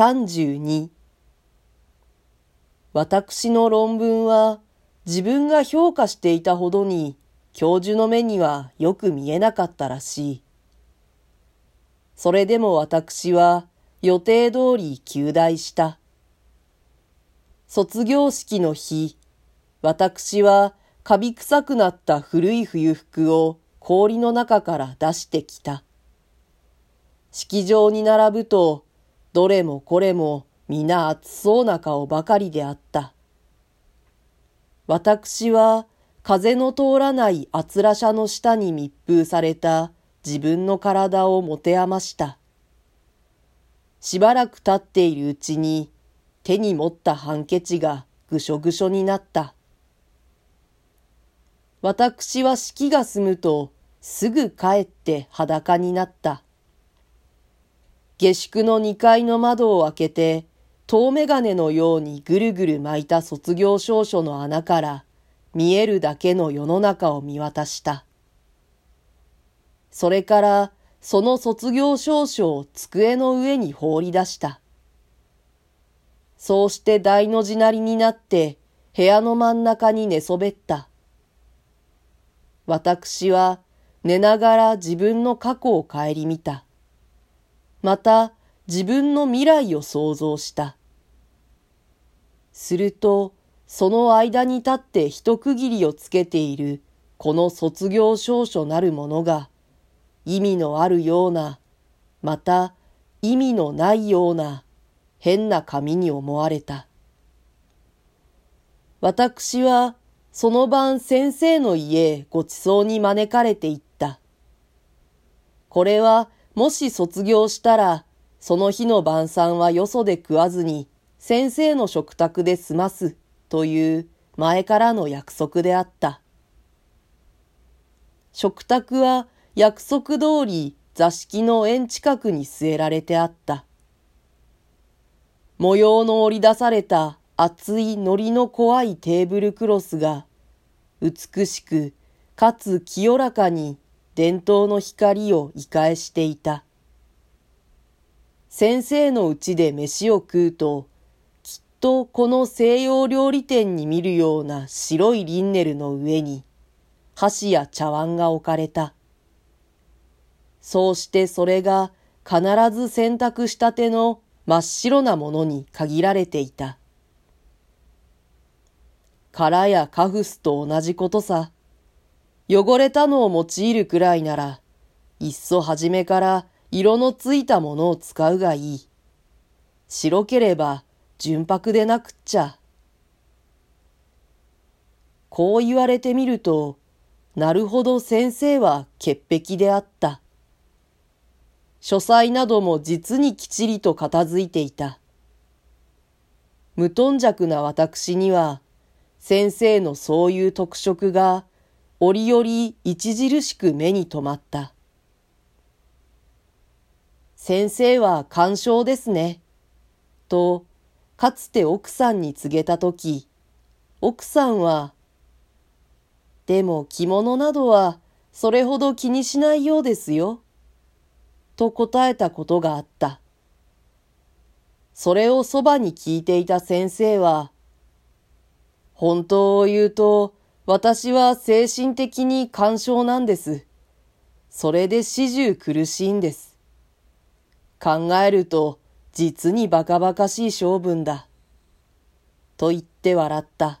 32私の論文は自分が評価していたほどに教授の目にはよく見えなかったらしい。それでも私は予定通り休大した。卒業式の日、私はカビ臭くなった古い冬服を氷の中から出してきた。式場に並ぶと、どれもこれも皆暑そうな顔ばかりであった。私は風の通らないあつら車の下に密封された自分の体を持て余した。しばらく経っているうちに手に持ったハンケチがぐしょぐしょになった。私は式が済むとすぐ帰って裸になった。下宿の2階の窓を開けて遠眼鏡のようにぐるぐる巻いた卒業証書の穴から見えるだけの世の中を見渡した。それからその卒業証書を机の上に放り出した。そうして大の字なりになって部屋の真ん中に寝そべった。私は寝ながら自分の過去を顧みた。また自分の未来を想像した。すると、その間に立って一区切りをつけているこの卒業証書なるものが、意味のあるような、また意味のないような変な紙に思われた。私はその晩先生の家へご馳走に招かれていった。これはもし卒業したら、その日の晩餐はよそで食わずに先生の食卓で済ますという前からの約束であった。食卓は約束通り座敷の縁近くに据えられてあった。模様の織り出された厚い糊の怖いテーブルクロスが、美しくかつ清らかに伝統の光を生かしていた。先生のうちで飯を食うと、きっとこの西洋料理店に見るような白いリンネルの上に、箸や茶碗が置かれた。そうしてそれが必ず洗濯したての真っ白なものに限られていた。殻やカフスと同じことさ。汚れたのを用いるくらいなら、いっそ初めから色のついたものを使うがいい。白ければ純白でなくっちゃ。こう言われてみると、なるほど先生は潔癖であった。書斎なども実にきちりと片付いていた。無頓着な私には、先生のそういう特色が折々著しく目に留まった。先生は干渉ですね。と、かつて奥さんに告げたとき、奥さんは、でも着物などはそれほど気にしないようですよ。と答えたことがあった。それをそばに聞いていた先生は、本当を言うと、私は精神的に干渉なんです。それで始終苦しいんです。考えると、実にバカバカしい性分だ。と言って笑った。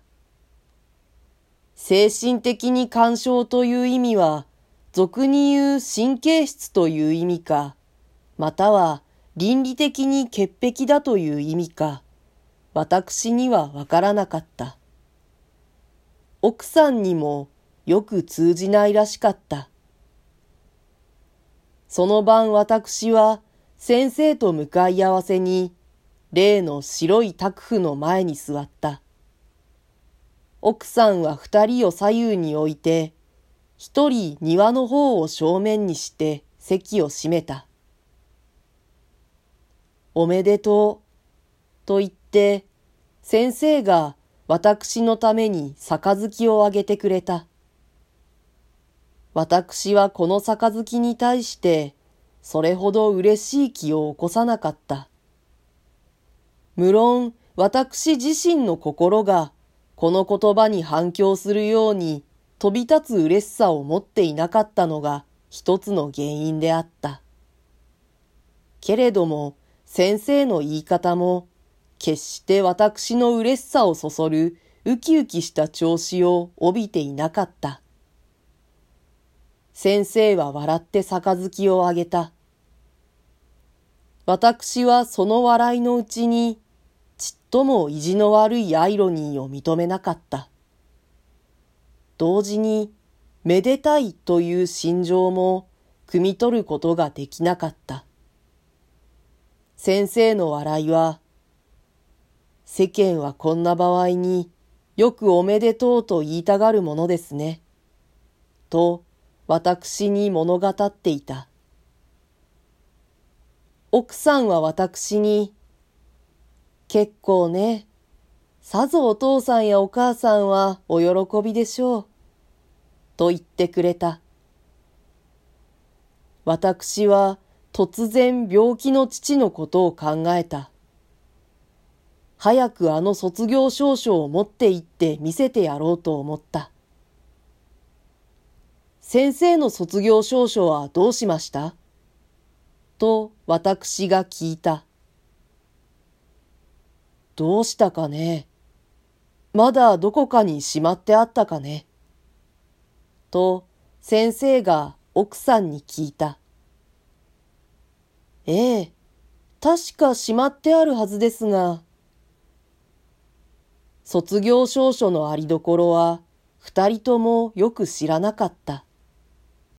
精神的に干渉という意味は、俗に言う神経質という意味か、または倫理的に潔癖だという意味か、私にはわからなかった。奥さんにもよく通じないらしかった。その晩私は先生と向かい合わせに例の白い卓布の前に座った。奥さんは二人を左右に置いて、一人庭の方を正面にして席を閉めた。おめでとう、と言って、先生が私のために杯をあげてくれた。私はこの杯に対してそれほど嬉しい気を起こさなかった。無論私自身の心がこの言葉に反響するように飛び立つ嬉しさを持っていなかったのが一つの原因であった。けれども先生の言い方も決して私の嬉しさをそそるウキウキした調子を帯びていなかった。先生は笑って杯をあげた。私はその笑いのうちにちっとも意地の悪いアイロニーを認めなかった。同時に、めでたいという心情も汲み取ることができなかった。先生の笑いは、世間はこんな場合によくおめでとうと言いたがるものですね。と、私に物語っていた。奥さんは私に、結構ね。さぞお父さんやお母さんはお喜びでしょう。と言ってくれた。私は突然病気の父のことを考えた。早くあの卒業証書を持って行って見せてやろうと思った。先生の卒業証書はどうしました？と私が聞いた。どうしたかね？まだどこかにしまってあったかね？と先生が奥さんに聞いた。ええ、確かしまってあるはずですが。卒業証書のありどころは二人ともよく知らなかった。